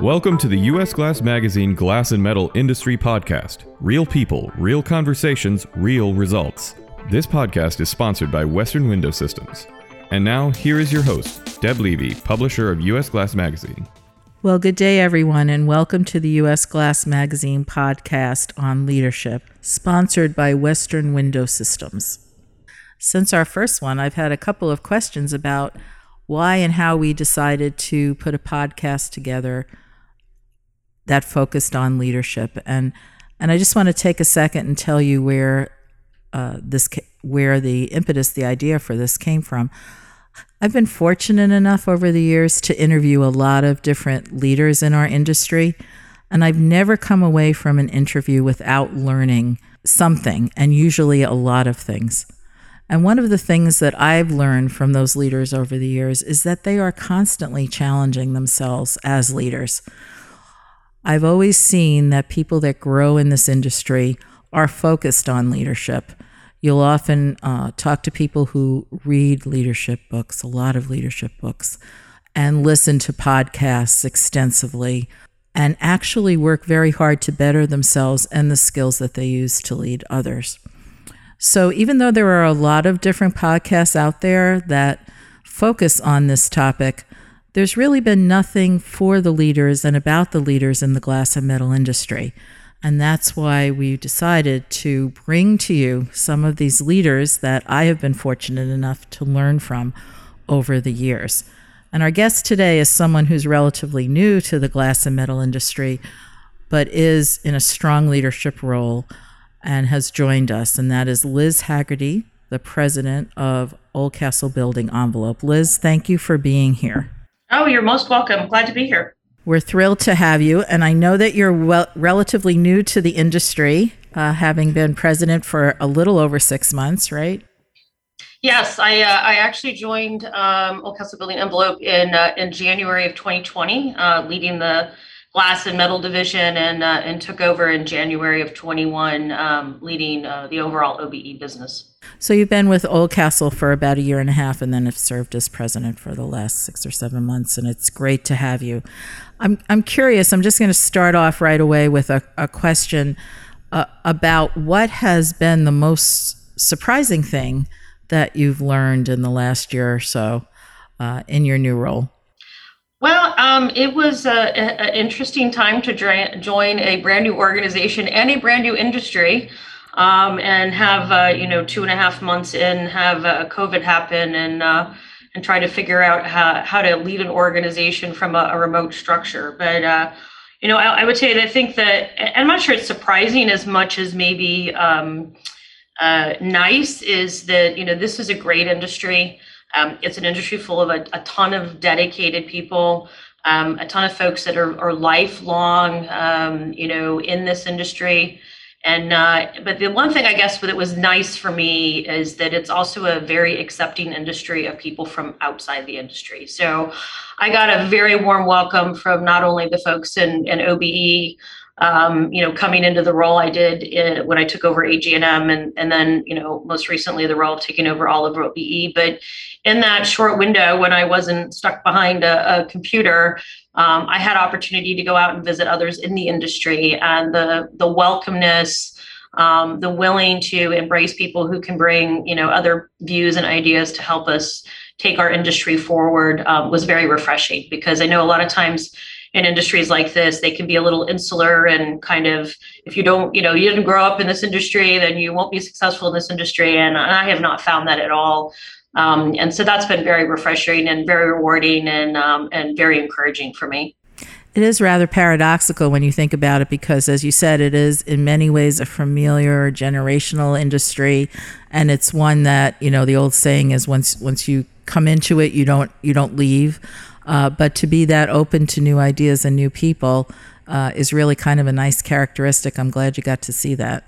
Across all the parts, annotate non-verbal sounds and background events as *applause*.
Welcome to the US Glass Magazine Glass and Metal Industry Podcast. Real people, real conversations, real results. This podcast is sponsored by Western Window Systems. And now, here is your host, Deb Levy, publisher of US Glass Magazine. Well, good day, everyone, and welcome to the U.S. Glass Magazine podcast on leadership, sponsored by Western Window Systems. Since our first one, I've had a couple of questions about why and how we decided to put a podcast together that focused on leadership, and and I just want to take a second and tell you where uh, this where the impetus, the idea for this came from. I've been fortunate enough over the years to interview a lot of different leaders in our industry, and I've never come away from an interview without learning something, and usually a lot of things. And one of the things that I've learned from those leaders over the years is that they are constantly challenging themselves as leaders. I've always seen that people that grow in this industry are focused on leadership You'll often uh, talk to people who read leadership books, a lot of leadership books, and listen to podcasts extensively and actually work very hard to better themselves and the skills that they use to lead others. So, even though there are a lot of different podcasts out there that focus on this topic, there's really been nothing for the leaders and about the leaders in the glass and metal industry. And that's why we decided to bring to you some of these leaders that I have been fortunate enough to learn from over the years. And our guest today is someone who's relatively new to the glass and metal industry, but is in a strong leadership role and has joined us. And that is Liz Haggerty, the president of Oldcastle Building Envelope. Liz, thank you for being here. Oh, you're most welcome. Glad to be here. We're thrilled to have you. And I know that you're well, relatively new to the industry, uh, having been president for a little over six months, right? Yes, I, uh, I actually joined um, Oldcastle Building Envelope in, uh, in January of 2020, uh, leading the glass and metal division and, uh, and took over in January of 21, um, leading uh, the overall OBE business. So you've been with Oldcastle for about a year and a half and then have served as president for the last six or seven months, and it's great to have you. I'm, I'm curious, I'm just going to start off right away with a, a question uh, about what has been the most surprising thing that you've learned in the last year or so uh, in your new role. Well, um, it was an interesting time to dra- join a brand new organization and a brand new industry. Um, and have uh, you know two and a half months in have uh, COVID happen and uh, and try to figure out how, how to lead an organization from a, a remote structure. But, uh, you know, I, I, would say that I think that, I'm not sure it's surprising as much as maybe um, uh, nice is that, you know, this is a great industry. Um, it's an industry full of a, a ton of dedicated people. Um, a ton of folks that are, are lifelong, um, you know, in this industry. And uh, but the one thing I guess that was nice for me is that it's also a very accepting industry of people from outside the industry. So I got a very warm welcome from not only the folks in, in OBE, um, you know, coming into the role I did in, when I took over AG&M, and and then you know most recently the role of taking over all of OBE. But in that short window when I wasn't stuck behind a, a computer, um, I had opportunity to go out and visit others in the industry, and the the welcomeness, um, the willing to embrace people who can bring you know other views and ideas to help us take our industry forward um, was very refreshing because I know a lot of times in industries like this they can be a little insular and kind of if you don't you know you didn't grow up in this industry then you won't be successful in this industry and i have not found that at all um, and so that's been very refreshing and very rewarding and um, and very encouraging for me. It is rather paradoxical when you think about it because, as you said, it is in many ways a familiar generational industry, and it's one that you know the old saying is once once you come into it, you don't you don't leave. Uh, but to be that open to new ideas and new people uh, is really kind of a nice characteristic. I'm glad you got to see that.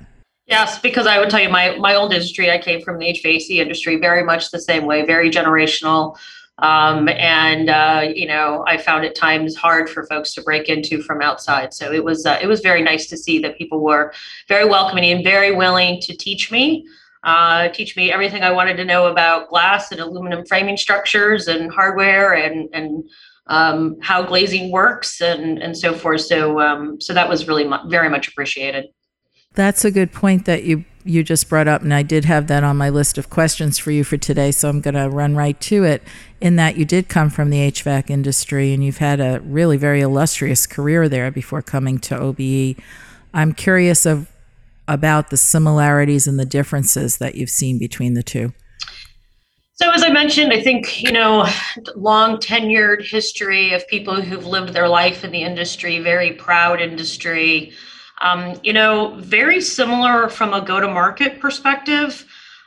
Yes, because I would tell you my my old industry, I came from the HVAC industry, very much the same way, very generational. Um, and uh, you know, I found at times hard for folks to break into from outside. So it was uh, it was very nice to see that people were very welcoming and very willing to teach me, uh, teach me everything I wanted to know about glass and aluminum framing structures and hardware and and um, how glazing works and and so forth. So um, so that was really mu- very much appreciated. That's a good point that you you just brought up, and I did have that on my list of questions for you for today. So I'm going to run right to it. In that you did come from the HVAC industry, and you've had a really very illustrious career there before coming to OBE. I'm curious of about the similarities and the differences that you've seen between the two. So, as I mentioned, I think, you know, long tenured history of people who've lived their life in the industry, very proud industry. Um, you know, very similar from a go to market perspective.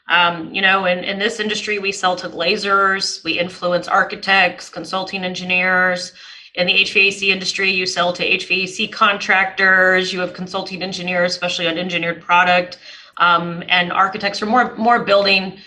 Um, you know, in, in this industry, we sell to glazers, we influence architects, consulting engineers. In the HVAC industry, you sell to HVAC contractors, you have consulting engineers, especially on engineered product, um, and architects are more more building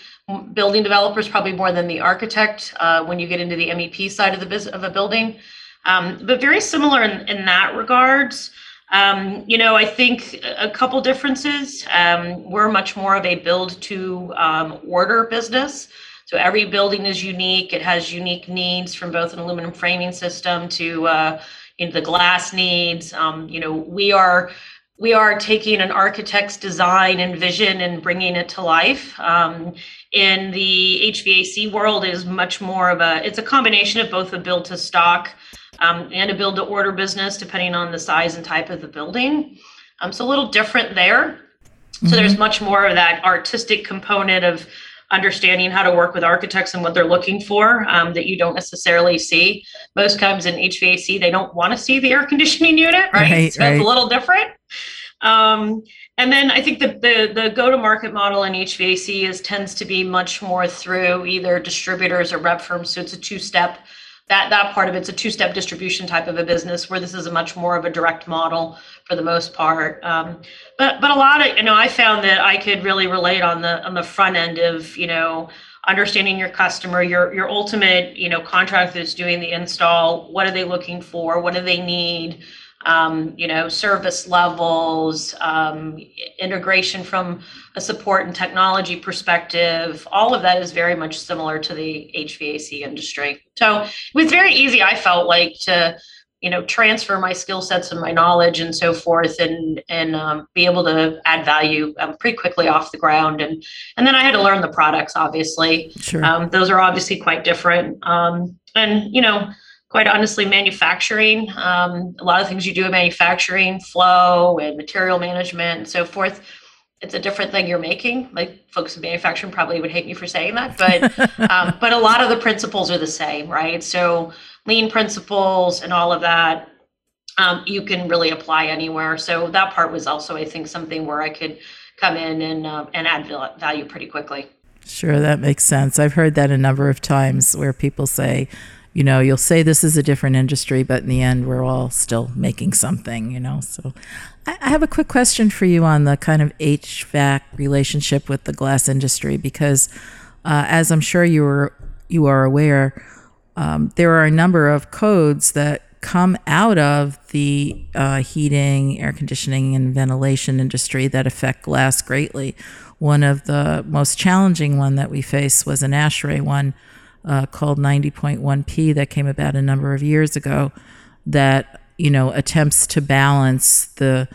building developers probably more than the architect uh, when you get into the MEP side of the of a building. Um, but very similar in, in that regards. Um, you know, I think a couple differences. Um, we're much more of a build to um, order business. So every building is unique. It has unique needs from both an aluminum framing system to uh, you know, the glass needs. Um, you know, we are we are taking an architect's design and vision and bringing it to life. Um, in the HVAC world, is much more of a it's a combination of both a build to stock um, and a build to order business, depending on the size and type of the building. Um, so a little different there. So mm-hmm. there's much more of that artistic component of understanding how to work with architects and what they're looking for um, that you don't necessarily see. Most times in HVAC, they don't want to see the *laughs* air conditioning unit, right? right so right. it's a little different. Um, and then I think the, the, the go-to-market model in HVAC is tends to be much more through either distributors or rep firms. So it's a two-step. That that part of it's a two-step distribution type of a business, where this is a much more of a direct model for the most part. Um, but but a lot of you know, I found that I could really relate on the on the front end of you know understanding your customer, your your ultimate you know contract that's doing the install. What are they looking for? What do they need? um, you know, service levels, um, integration from a support and technology perspective. All of that is very much similar to the HVAC industry. So it was very easy, I felt like, to you know transfer my skill sets and my knowledge and so forth and and um, be able to add value um, pretty quickly off the ground and and then i had to learn the products obviously sure. Um, those are obviously quite different um, and you know quite honestly, manufacturing, um, a lot of things you do in manufacturing, flow and material management and so forth, it's a different thing you're making. Like folks in manufacturing probably would hate me for saying that, but *laughs* um, but a lot of the principles are the same, right? So lean principles and all of that, um, you can really apply anywhere. So that part was also, I think, something where I could come in and uh, and add value pretty quickly. Sure, that makes sense. I've heard that a number of times where people say, you know, you'll say this is a different industry, but in the end, we're all still making something, you know. So I have a quick question for you on the kind of HVAC relationship with the glass industry, because uh, as I'm sure you are, you are aware, um, there are a number of codes that come out of the uh, heating, air conditioning, and ventilation industry that affect glass greatly. One of the most challenging one that we face was an ASHRAE one uh, called 90.1p that came about a number of years ago that you know attempts to balance the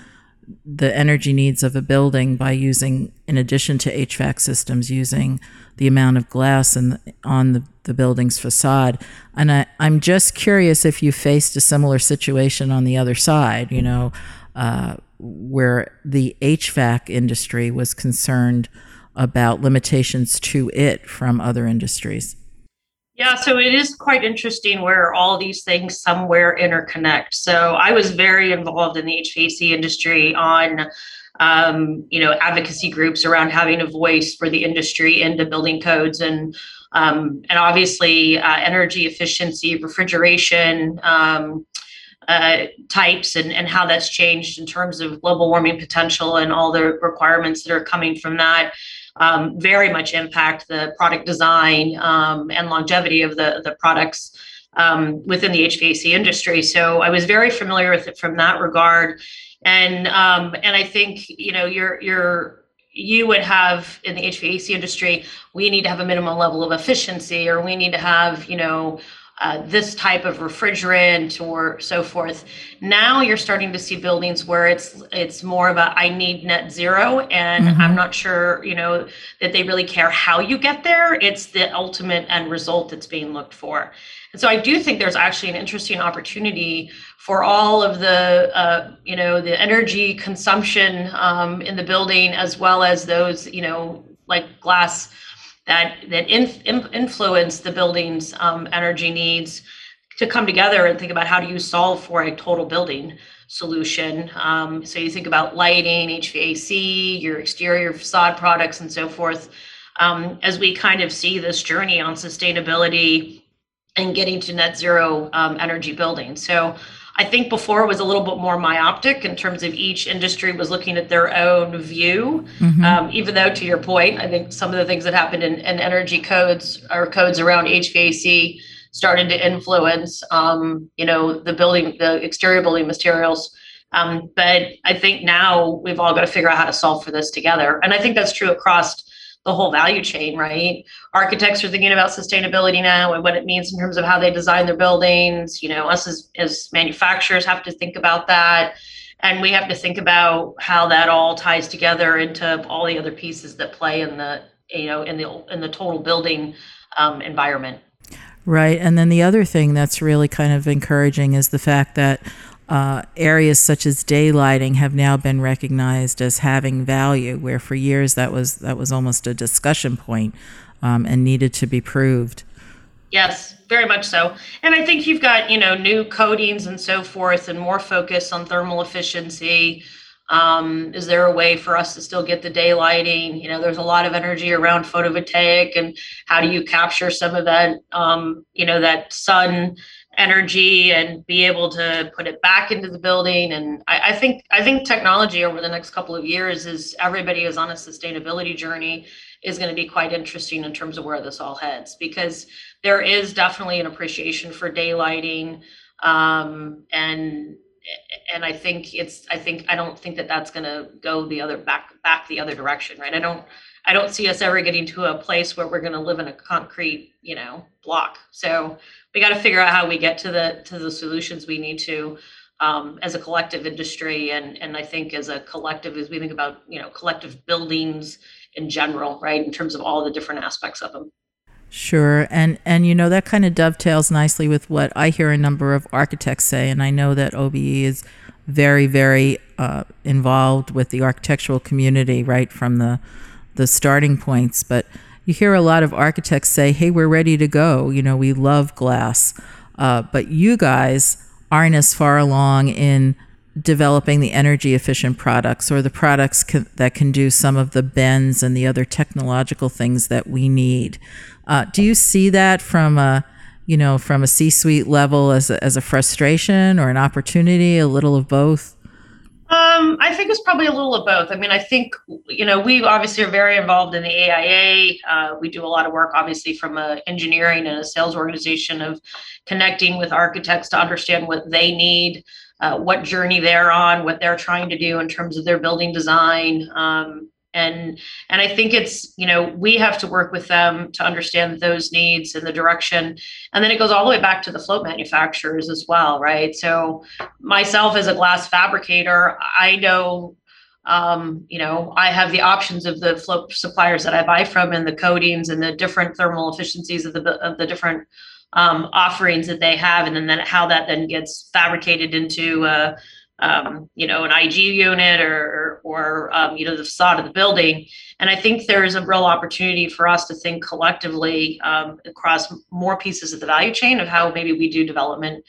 the energy needs of a building by using in addition to HVAC systems using the amount of glass in, on the, the building's facade and I, I'm just curious if you faced a similar situation on the other side you know uh, where the HVAC industry was concerned about limitations to it from other industries yeah, so it is quite interesting where all these things somewhere interconnect. So I was very involved in the HVAC industry on, um, you know, advocacy groups around having a voice for the industry into building codes and um, and obviously uh, energy efficiency, refrigeration. Um, uh, types and, and how that's changed in terms of global warming potential and all the requirements that are coming from that um, very much impact the product design um, and longevity of the, the products um, within the HVAC industry. So I was very familiar with it from that regard. And um, and I think you know you're you're you would have in the HVAC industry, we need to have a minimum level of efficiency, or we need to have you know uh, this type of refrigerant or so forth. Now you're starting to see buildings where it's it's more of a I need net zero, and mm-hmm. I'm not sure you know that they really care how you get there. It's the ultimate end result that's being looked for. And so I do think there's actually an interesting opportunity for all of the uh, you know the energy consumption um, in the building as well as those you know like glass that that in, in, influence the building's um, energy needs to come together and think about how do you solve for a total building solution. Um, so you think about lighting, HVAC, your exterior facade products, and so forth. Um, as we kind of see this journey on sustainability and getting to net zero um, energy buildings. So I think before it was a little bit more myopic in terms of each industry was looking at their own view. Mm-hmm. Um, even though, to your point, I think some of the things that happened in, in energy codes or codes around HVAC started to influence, um, you know, the building, the exterior building materials. Um, but I think now we've all got to figure out how to solve for this together, and I think that's true across the whole value chain, right? Architects are thinking about sustainability now and what it means in terms of how they design their buildings. You know, us as, as manufacturers have to think about that. And we have to think about how that all ties together into all the other pieces that play in the, you know, in the in the total building um, environment. Right. And then the other thing that's really kind of encouraging is the fact that uh, areas such as daylighting have now been recognized as having value, where for years that was that was almost a discussion point, um, and needed to be proved. Yes, very much so. And I think you've got you know new coatings and so forth, and more focus on thermal efficiency. Um, is there a way for us to still get the daylighting? You know, there's a lot of energy around photovoltaic, and how do you capture some of that? Um, you know, that sun energy and be able to put it back into the building. And I, I, think I think technology over the next couple of years is everybody is on a sustainability journey is going to be quite interesting in terms of where this all heads because there is definitely an appreciation for daylighting um, and and I think it's I think I don't think that that's going to go the other back back the other direction, right? I don't I don't see us ever getting to a place where we're going to live in a concrete, you know, block. So we got to figure out how we get to the to the solutions we need to um, as a collective industry, and and I think as a collective, as we think about you know collective buildings in general, right, in terms of all the different aspects of them. Sure, and and you know that kind of dovetails nicely with what I hear a number of architects say, and I know that OBE is very very uh, involved with the architectural community right from the the starting points, but you hear a lot of architects say, "Hey, we're ready to go. You know, we love glass," uh, but you guys aren't as far along in developing the energy efficient products or the products can, that can do some of the bends and the other technological things that we need. Uh, do you see that from a you know from a C-suite level as a, as a frustration or an opportunity, a little of both? Um, I think it's probably a little of both. I mean, I think you know we obviously are very involved in the AIA. Uh, we do a lot of work, obviously, from a engineering and a sales organization of connecting with architects to understand what they need, uh, what journey they're on, what they're trying to do in terms of their building design. Um, and and i think it's you know we have to work with them to understand those needs and the direction. And then it goes all the way back to the float manufacturers as well right? So myself as a glass fabricator i know um, you know i have the options of the float suppliers that i buy from and the coatings and the different thermal efficiencies of the of the different um, offerings that they have and then, then how that then gets fabricated into uh, um, you know, an IG unit or, or um, you know, the facade of the building. And I think there is a real opportunity for us to think collectively um, across more pieces of the value chain of how maybe we do development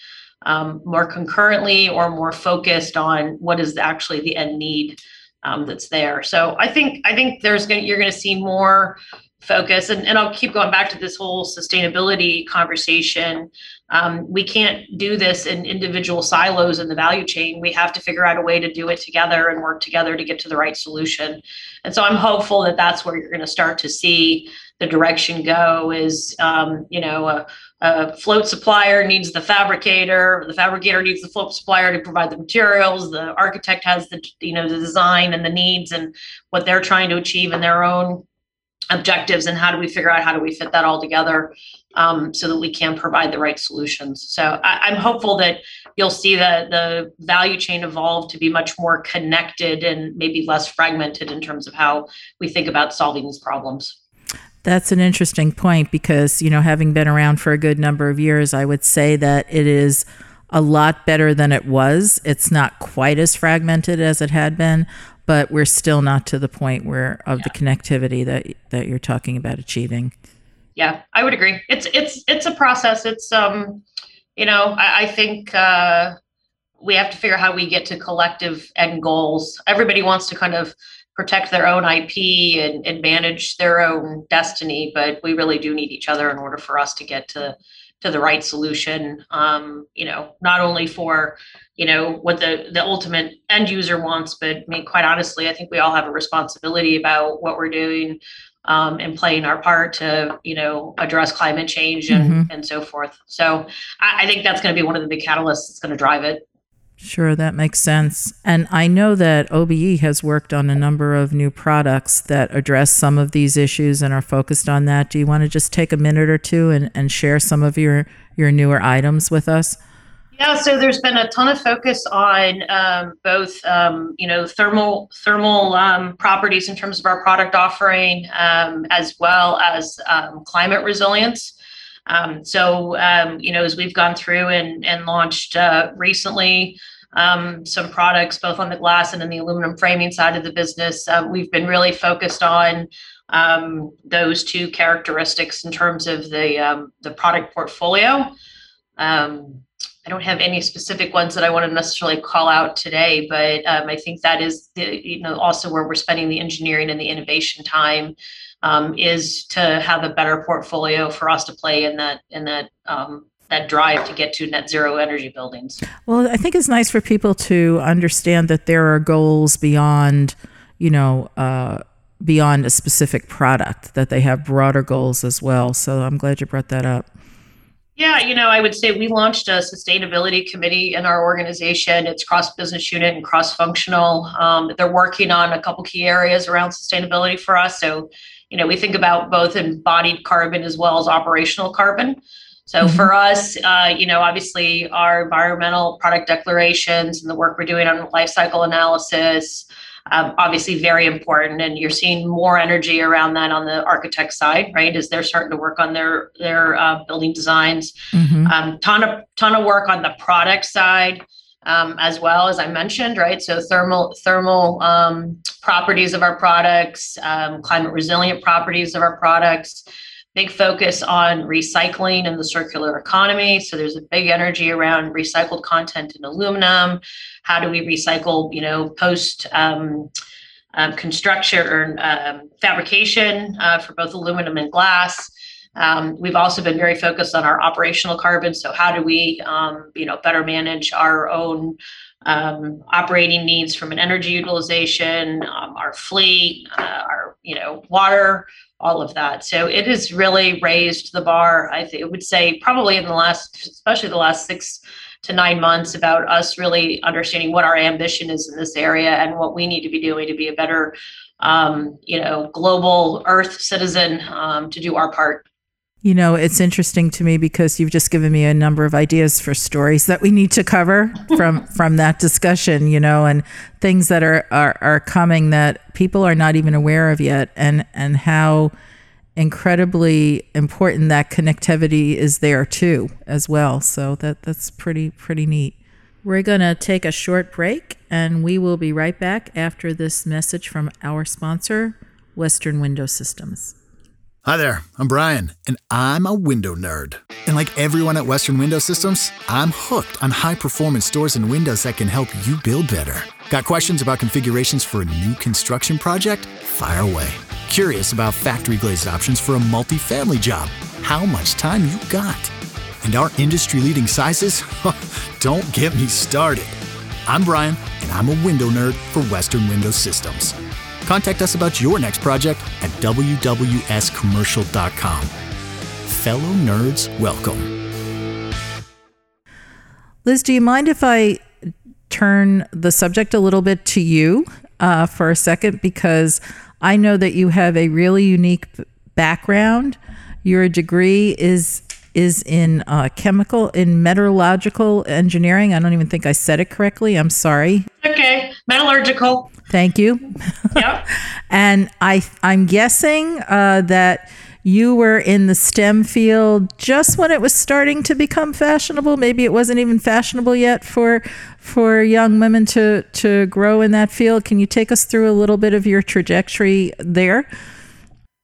um, more concurrently or more focused on what is actually the end need um, that's there. So I think I think there's going you're going to see more focus. And, and i'll keep going back to this whole sustainability conversation. Um, we can't do this in individual silos in the value chain. We have to figure out a way to do it together and work together to get to the right solution. And so i'm hopeful that that's where you're going to start to see the direction go is um, you know a, a, float supplier needs the fabricator the fabricator needs the float supplier to provide the materials the architect has the you know the design and the needs and what they're trying to achieve in their own objectives and how do we figure out how do we fit that all together um, so that we can provide the right solutions. So I, am hopeful that you'll see the the value chain evolve to be much more connected and maybe less fragmented in terms of how we think about solving these problems. That's an interesting point because, you know, having been around for a good number of years, I would say that it is a lot better than it was. It's not quite as fragmented as it had been, but we're still not to the point where of yeah. the connectivity that that you're talking about achieving. Yeah, I would agree. It's it's it's a process. It's um, you know, I, I think uh, we have to figure out how we get to collective end goals. Everybody wants to kind of protect their own IP and, and manage their own destiny, but we really do need each other in order for us to get to to the right solution. Um, you know, not only for you know what the the ultimate end user wants, but I mean, quite honestly, I think we all have a responsibility about what we're doing um, and playing our part to you know address climate change and mm-hmm. and so forth. So I, I think that's going to be one of the big catalysts that's going to drive it. Sure, that makes sense. And I know that OBE has worked on a number of new products that address some of these issues and are focused on that. Do you want to just take a minute or two and, and share some of your, your newer items with us? Yeah, so there's been a ton of focus on um, both, um, you know, thermal thermal um, properties in terms of our product offering, um, as well as um, climate resilience. Um, so, um, you know, as we've gone through and, and launched uh, recently um, some products both on the glass and in the aluminum framing side of the business, uh, we've been really focused on um, those two characteristics in terms of the um, the product portfolio. I don't have any specific ones that I want to necessarily call out today, but I think that is the, you know also where we're spending the engineering and the innovation time um, is to have a better portfolio for us to play in that in that um, that drive to get to net zero energy buildings. Well, I think it's nice for people to understand that there are goals beyond, you know, uh, beyond a specific product. That they have broader goals as well. So I'm glad you brought that up. Yeah, you know, I would say we launched a sustainability committee in our organization. It's cross business unit and cross functional. Um, they're working on a couple key areas around sustainability for us. So you know, we think about both embodied carbon as well as operational carbon. So mm-hmm. for us, uh, you know, obviously our environmental product declarations and the work we're doing on life cycle analysis, um, obviously very important. And you're seeing more energy around that on the architect side, right? As they're starting to work on their their uh, building designs. Mm-hmm. Um, ton of ton of work on the product side um, as well as I mentioned, right? So thermal thermal um, properties of our products, um, climate resilient properties of our products. Big focus on recycling and the circular economy. So there's a big energy around recycled content in aluminum. How do we recycle? You know, post. Um, um, construction or um, fabrication uh, for both aluminum and glass. Um, we've also been very focused on our operational carbon. So how do we, um, you know, better manage our own um, operating needs from an energy utilization, um, our fleet, uh, our, you know, water, all of that. So it has really raised the bar. I th- would say probably in the last, especially the last six to nine months about us really understanding what our ambition is in this area and what we need to be doing to be a better um, you know, global Earth citizen um, to do our part. You know, it's interesting to me because you've just given me a number of ideas for stories that we need to cover from *laughs* from that discussion, you know, and things that are, are are coming that people are not even aware of yet and and how incredibly important that connectivity is there too as well. So that that's pretty pretty neat. We're going to take a short break and we will be right back after this message from our sponsor, Western Window Systems. Hi there, I'm Brian, and I'm a window nerd. And like everyone at Western Window Systems, I'm hooked on high performance doors and windows that can help you build better. Got questions about configurations for a new construction project? Fire away. Curious about factory glazed options for a multi-family job? How much time you got? And our industry leading sizes? *laughs* Don't get me started. I'm Brian, and I'm a window nerd for Western Window Systems. Contact us about your next project at wwscommercial.com. Fellow nerds, welcome. Liz, do you mind if I turn the subject a little bit to you uh, for a second? Because I know that you have a really unique background. Your degree is is in uh, chemical in metallurgical engineering. I don't even think I said it correctly. I'm sorry. Okay, metallurgical. Thank you. Yep. *laughs* and I I'm guessing uh, that you were in the STEM field just when it was starting to become fashionable. Maybe it wasn't even fashionable yet for for young women to to grow in that field. Can you take us through a little bit of your trajectory there?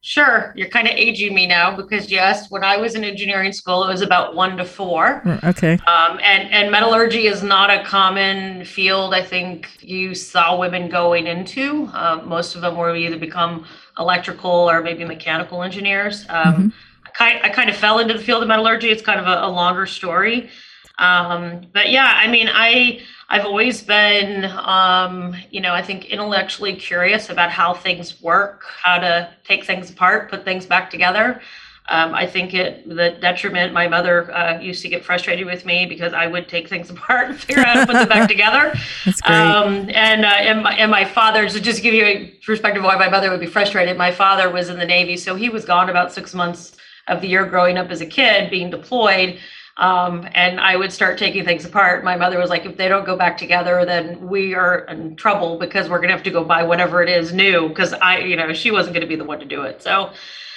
Sure, you're kind of aging me now because yes, when I was in engineering school, it was about one to four. Okay. Um, and and metallurgy is not a common field. I think you saw women going into. Uh, most of them were either become electrical or maybe mechanical engineers. Um, mm-hmm. I, kind, I kind of fell into the field of metallurgy. It's kind of a, a longer story. Um, but yeah, I mean, I I've always been, um, you know, I think intellectually curious about how things work, how to take things apart, put things back together. Um, I think it the detriment. My mother uh, used to get frustrated with me because I would take things *laughs* apart and figure out how to put them back together. *laughs* That's great. Um, and uh, and my, and my father. So just give you a perspective of why my mother would be frustrated. My father was in the Navy, so he was gone about six months of the year growing up as a kid, being deployed. Um, and I would start taking things apart. My mother was like, if they don't go back together, then we are in trouble because we're going to have to go buy whatever it is new. Because I, you know, she wasn't going to be the one to do it. So,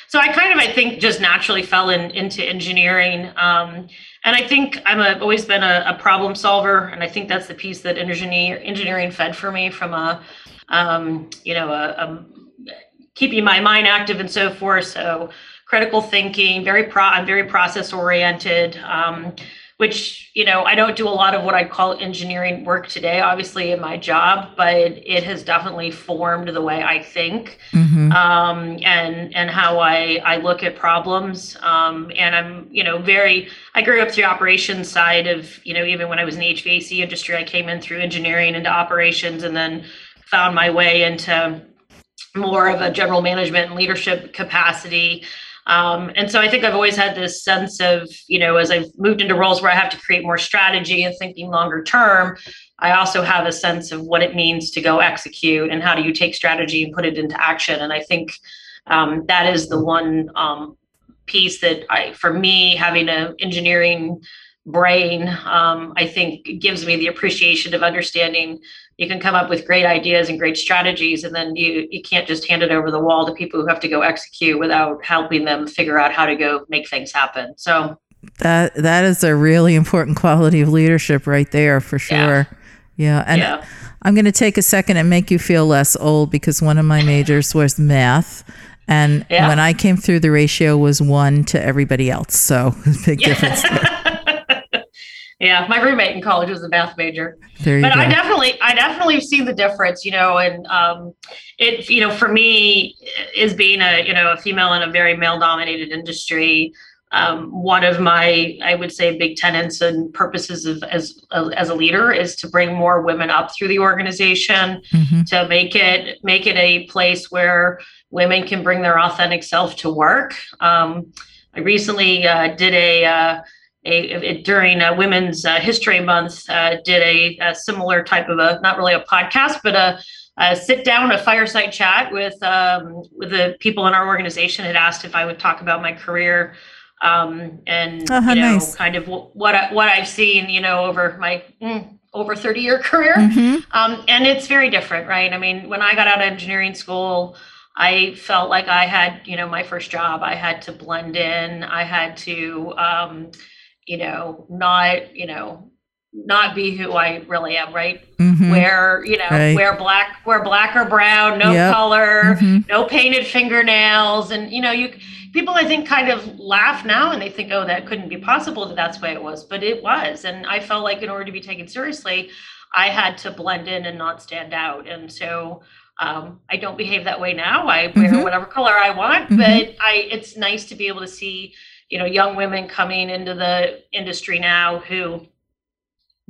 so I kind of, I think, just naturally fell in, into engineering. Um, and I think I'm a, always been a, a, problem solver, and I think that's the piece that engineer, engineering fed for me from a, um, you know, a, a keeping my mind active and so forth. So critical thinking, very pro. I'm very process oriented. Um, which you know I don't do a lot of what I call engineering work today, obviously in my job, but it has definitely formed the way I think mm-hmm. um, and and how I I look at problems. Um, and I'm you know very I grew up through the operations side of you know even when I was in the HVAC industry, I came in through engineering into operations, and then found my way into more of a general management and leadership capacity. Um, and so I think I've always had this sense of, you know, as I've moved into roles where I have to create more strategy and thinking longer term, I also have a sense of what it means to go execute and how do you take strategy and put it into action. And I think um, that is the one um, piece that I, for me, having an engineering brain, um, I think gives me the appreciation of understanding you can come up with great ideas and great strategies and then you you can't just hand it over the wall to people who have to go execute without helping them figure out how to go make things happen so that that is a really important quality of leadership right there for sure yeah, yeah. and yeah. i'm going to take a second and make you feel less old because one of my majors was math and yeah. when i came through the ratio was one to everybody else so *laughs* big difference *laughs* yeah, my roommate in college was a math major. But go. I definitely, I definitely see the difference, you know, and um, it, you know, for me, is being a, you know, a female in a very male-dominated industry. Um, one of my, I would say, big tenets and purposes of as as a leader is to bring more women up through the organization, mm-hmm. to make it make it a place where women can bring their authentic self to work. Um, I recently uh, did a uh, a, a during a Women's uh, History Month uh, did a, a, similar type of a not really a podcast, but a, a sit down, a fireside chat with um, with the people in our organization. Had asked if I would talk about my career um, and oh, you know nice. kind of what I, what I've seen you know over my. Mm, over 30 year career mm-hmm. um, and it's very different right i mean when i got out of engineering school I felt like I had, you know, my first job. I had to blend in. I had to, um, you know, not, you know, not be who I really am, right? Mm-hmm. Wear, you know, right. wear black, wear black or brown, no yep. color, mm-hmm. no painted fingernails. And, you know, you people I think kind of laugh now and they think, oh, that couldn't be possible that that's the way it was, but it was. And I felt like in order to be taken seriously, I had to blend in and not stand out. And so um, I don't behave that way now. I wear mm-hmm. whatever color I want, mm-hmm. but I it's nice to be able to see you know young women coming into the industry now who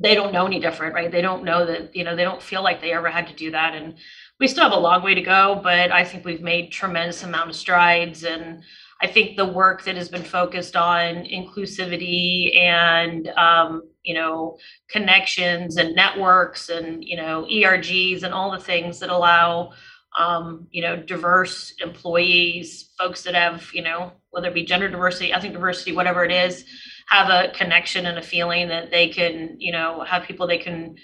they don't know any different right? They don't know that you know they don't feel like they ever had to do that. And we still have a long way to go but i think we've made tremendous amount of strides. And i think the work that has been focused on inclusivity and um, you know connections and networks and you know ERGs and all the things that allow um, you know, diverse employees, folks that have, you know, whether it be gender diversity, ethnic diversity, whatever it is, have a connection and a feeling that they can, you know, have people they can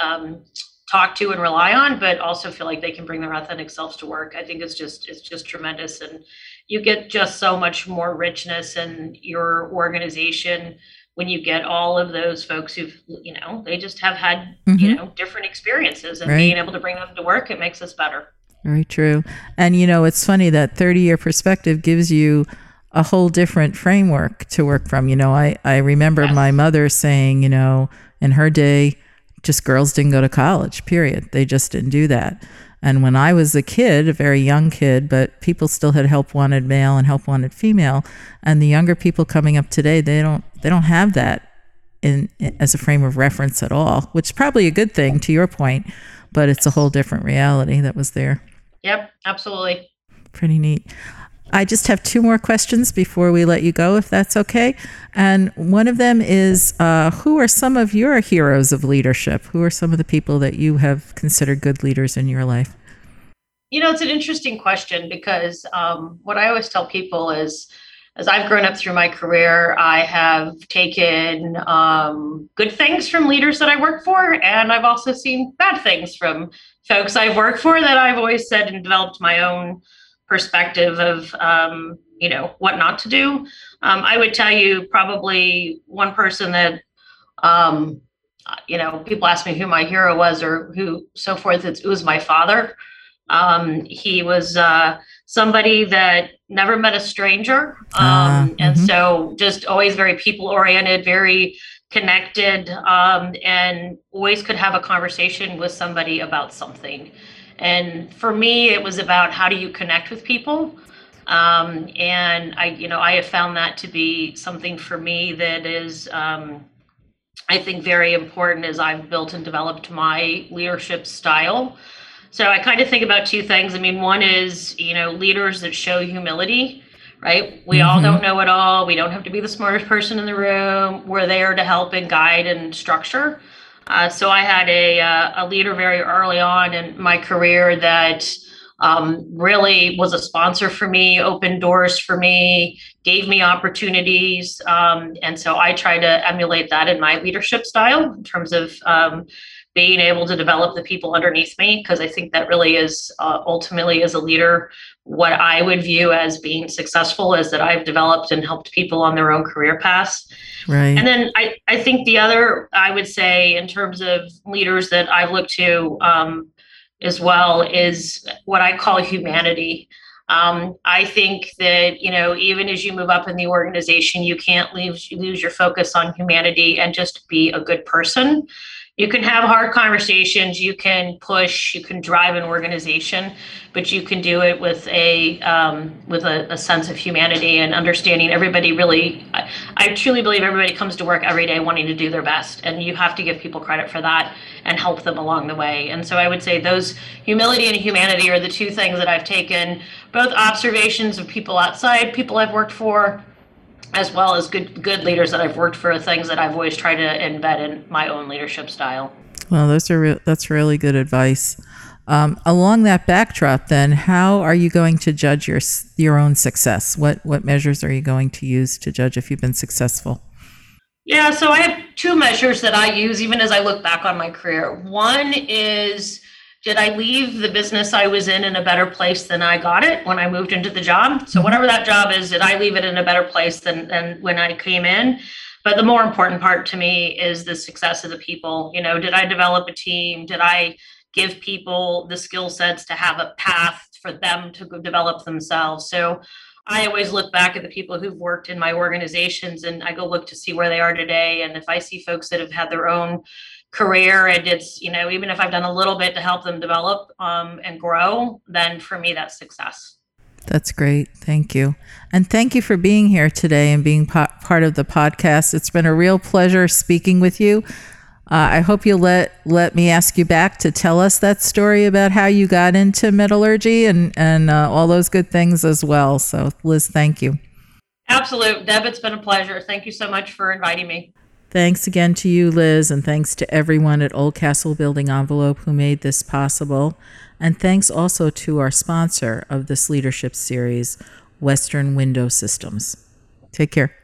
um, talk to and rely on, but also feel like they can bring their authentic selves to work. I think it's just it's just tremendous, and you get just so much more richness in your organization when you get all of those folks who've you know they just have had mm-hmm. you know different experiences and right. being able to bring them to work it makes us better very true. And you know it's funny that 30 year perspective gives you a whole different framework to work from. You know i i remember my mother saying you know in her day just girls didn't go to college period. They just didn't do that. And when I was a kid, a very young kid, but people still had help wanted male and help wanted female, and the younger people coming up today, they don't they don't have that in as a frame of reference at all, which is probably a good thing to your point, but it's a whole different reality that was there. Yep, absolutely. Pretty neat. I just have two more questions before we let you go, if that's okay. And one of them is uh, Who are some of your heroes of leadership? Who are some of the people that you have considered good leaders in your life? You know, it's an interesting question because um, what I always tell people is, as I've grown up through my career, I have taken um, good things from leaders that I work for, and I've also seen bad things from folks I've worked for that I've always said and developed my own perspective of um, you know what not to do. Um, I would tell you probably one person that um, you know people ask me who my hero was or who so forth. It's, it was my father. Um, he was uh, somebody that never met a stranger, uh, mm-hmm. and so just always very people oriented, very connected, um, and always could have a conversation with somebody about something. And for me, it was about how do you connect with people. Um, and I, you know, I have found that to be something for me that is, um, I think, very important as I've built and developed my leadership style. So I kind of think about two things. I mean, one is, you know, leaders that show humility, right? We mm-hmm. all don't know it all. We don't have to be the smartest person in the room. We're there to help and guide and structure. Uh, so I had a, uh, a leader very early on in my career that um, really was a sponsor for me, opened doors for me, gave me opportunities. Um, and so I try to emulate that in my leadership style in terms of um, being able to develop the people underneath me, because I think that really is uh, ultimately as a leader what I would view as being successful is that I've developed and helped people on their own career paths. Right. And then I, I think the other, I would say, in terms of leaders that I've looked to um, as well, is what I call humanity. Um, I think that you know, even as you move up in the organization, you can't lose lose your focus on humanity and just be a good person you can have hard conversations you can push you can drive an organization but you can do it with a um, with a, a, sense of humanity and understanding everybody really I, I, truly believe everybody comes to work every day wanting to do their best and you have to give people credit for that and help them along the way. And so i would say those humility and humanity are the two things that i've taken both observations of people outside people i've worked for as well as good good leaders that I've worked for, things that I've always tried to embed in my own leadership style. Well, those are re- that's really good advice. Um, along that backdrop, then, how are you going to judge your your own success? What what measures are you going to use to judge if you've been successful? Yeah, so I have two measures that I use even as I look back on my career. One is did I leave the business I was in in a better place than I got it when I moved into the job? So mm-hmm. whatever that job is, did I leave it in a better place than than when I came in? But the more important part to me is the success of the people. You know, did I develop a team? Did I give people the skill sets to have a path for them to develop themselves? So I always look back at the people who've worked in my organizations and I go look to see where they are today. And if I see folks that have had their own career and it's you know even if i've done a little bit to help them develop um, and grow then for me that's success. That's great. Thank you. And thank you for being here today and being po- part of the podcast. It's been a real pleasure speaking with you. Uh, i hope you'll let let me ask you back to tell us that story about how you got into metallurgy and and uh, all those good things as well. So liz thank you. Absolute deb it's been a pleasure. Thank you so much for inviting me Thanks again to you, Liz, and thanks to everyone at Oldcastle Building Envelope who made this possible. And thanks also to our sponsor of this leadership series, Western Window Systems. Take care.